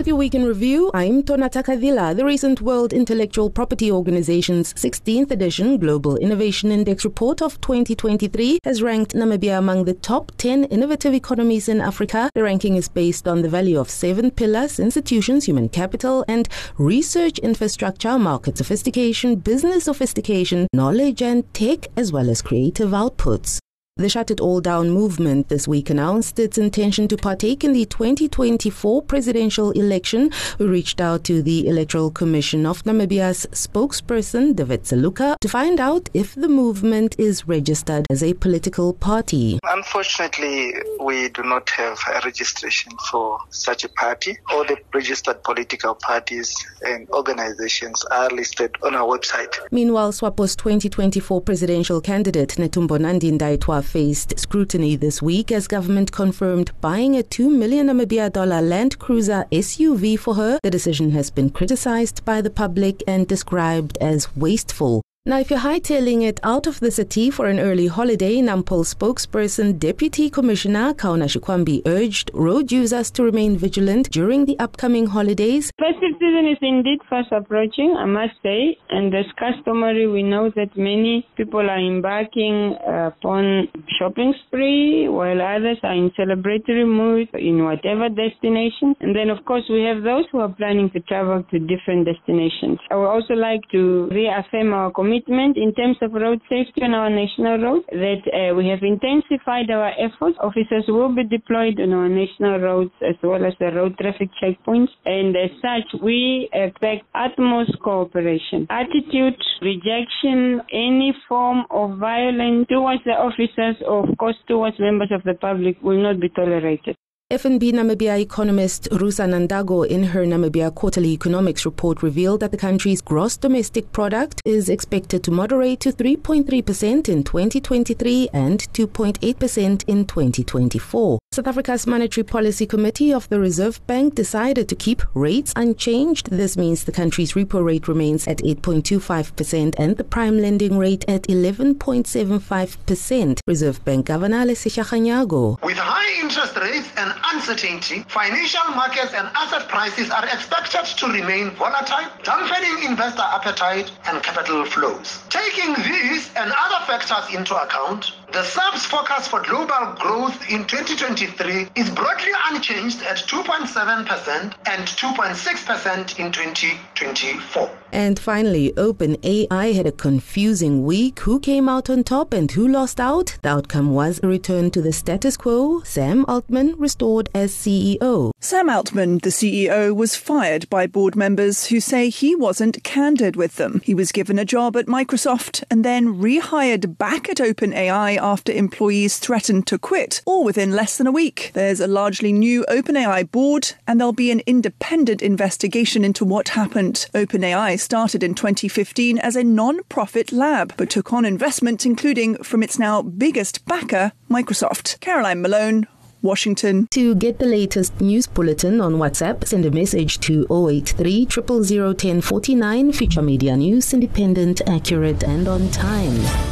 With your week in review, I'm Tonata Kadila. The recent World Intellectual Property Organization's 16th edition Global Innovation Index report of 2023 has ranked Namibia among the top 10 innovative economies in Africa. The ranking is based on the value of seven pillars institutions, human capital, and research infrastructure, market sophistication, business sophistication, knowledge, and tech, as well as creative outputs. The Shut It All Down movement this week announced its intention to partake in the 2024 presidential election. We reached out to the Electoral Commission of Namibia's spokesperson, David Saluka, to find out if the movement is registered as a political party. Unfortunately, we do not have a registration for such a party. All the registered political parties and organizations are listed on our website. Meanwhile, SWAPO's 2024 presidential candidate, Netumbo Nandi Ndaitwah, faced scrutiny this week as government confirmed buying a 2 million Namibia dollar Land Cruiser SUV for her. The decision has been criticized by the public and described as wasteful. Now, if you're hightailing it out of the city for an early holiday, Nampol spokesperson Deputy Commissioner Kauna Shikwambi urged road users to remain vigilant during the upcoming holidays. Festive season is indeed fast approaching, I must say, and as customary, we know that many people are embarking upon shopping spree, while others are in celebratory mood in whatever destination. And then, of course, we have those who are planning to travel to different destinations. I would also like to reaffirm our commitment commitment in terms of road safety on our national roads that uh, we have intensified our efforts. Officers will be deployed on our national roads as well as the road traffic checkpoints. And as such, we expect utmost cooperation. Attitude, rejection, any form of violence towards the officers or of course towards members of the public will not be tolerated. FNB Namibia economist Ruusa Nandago in her Namibia quarterly economics report revealed that the country's gross domestic product is expected to moderate to 3.3% in 2023 and 2.8% in 2024. South Africa's Monetary Policy Committee of the Reserve Bank decided to keep rates unchanged. This means the country's repo rate remains at 8.25% and the prime lending rate at 11.75%. Reserve Bank Governor Lesetja Kganyago. With high interest rates and uncertainty, financial markets and asset prices are expected to remain volatile, dampening investor appetite and capital flows. Taking these and other factors into account, the SAP's forecast for global growth in 2023 is broadly unchanged at 2.7% and 2.6% in 2024. And finally, OpenAI had a confusing week. Who came out on top and who lost out? The outcome was a return to the status quo. Sam Altman restored as CEO. Sam Altman, the CEO, was fired by board members who say he wasn't candid with them. He was given a job at Microsoft and then rehired back at OpenAI after employees threatened to quit, all within less than a week. There's a largely new OpenAI board, and there'll be an independent investigation into what happened. OpenAI started in 2015 as a non profit lab, but took on investment, including from its now biggest backer, Microsoft. Caroline Malone, Washington. To get the latest news bulletin on WhatsApp, send a message to 083 000 1049. Future Media News, independent, accurate, and on time.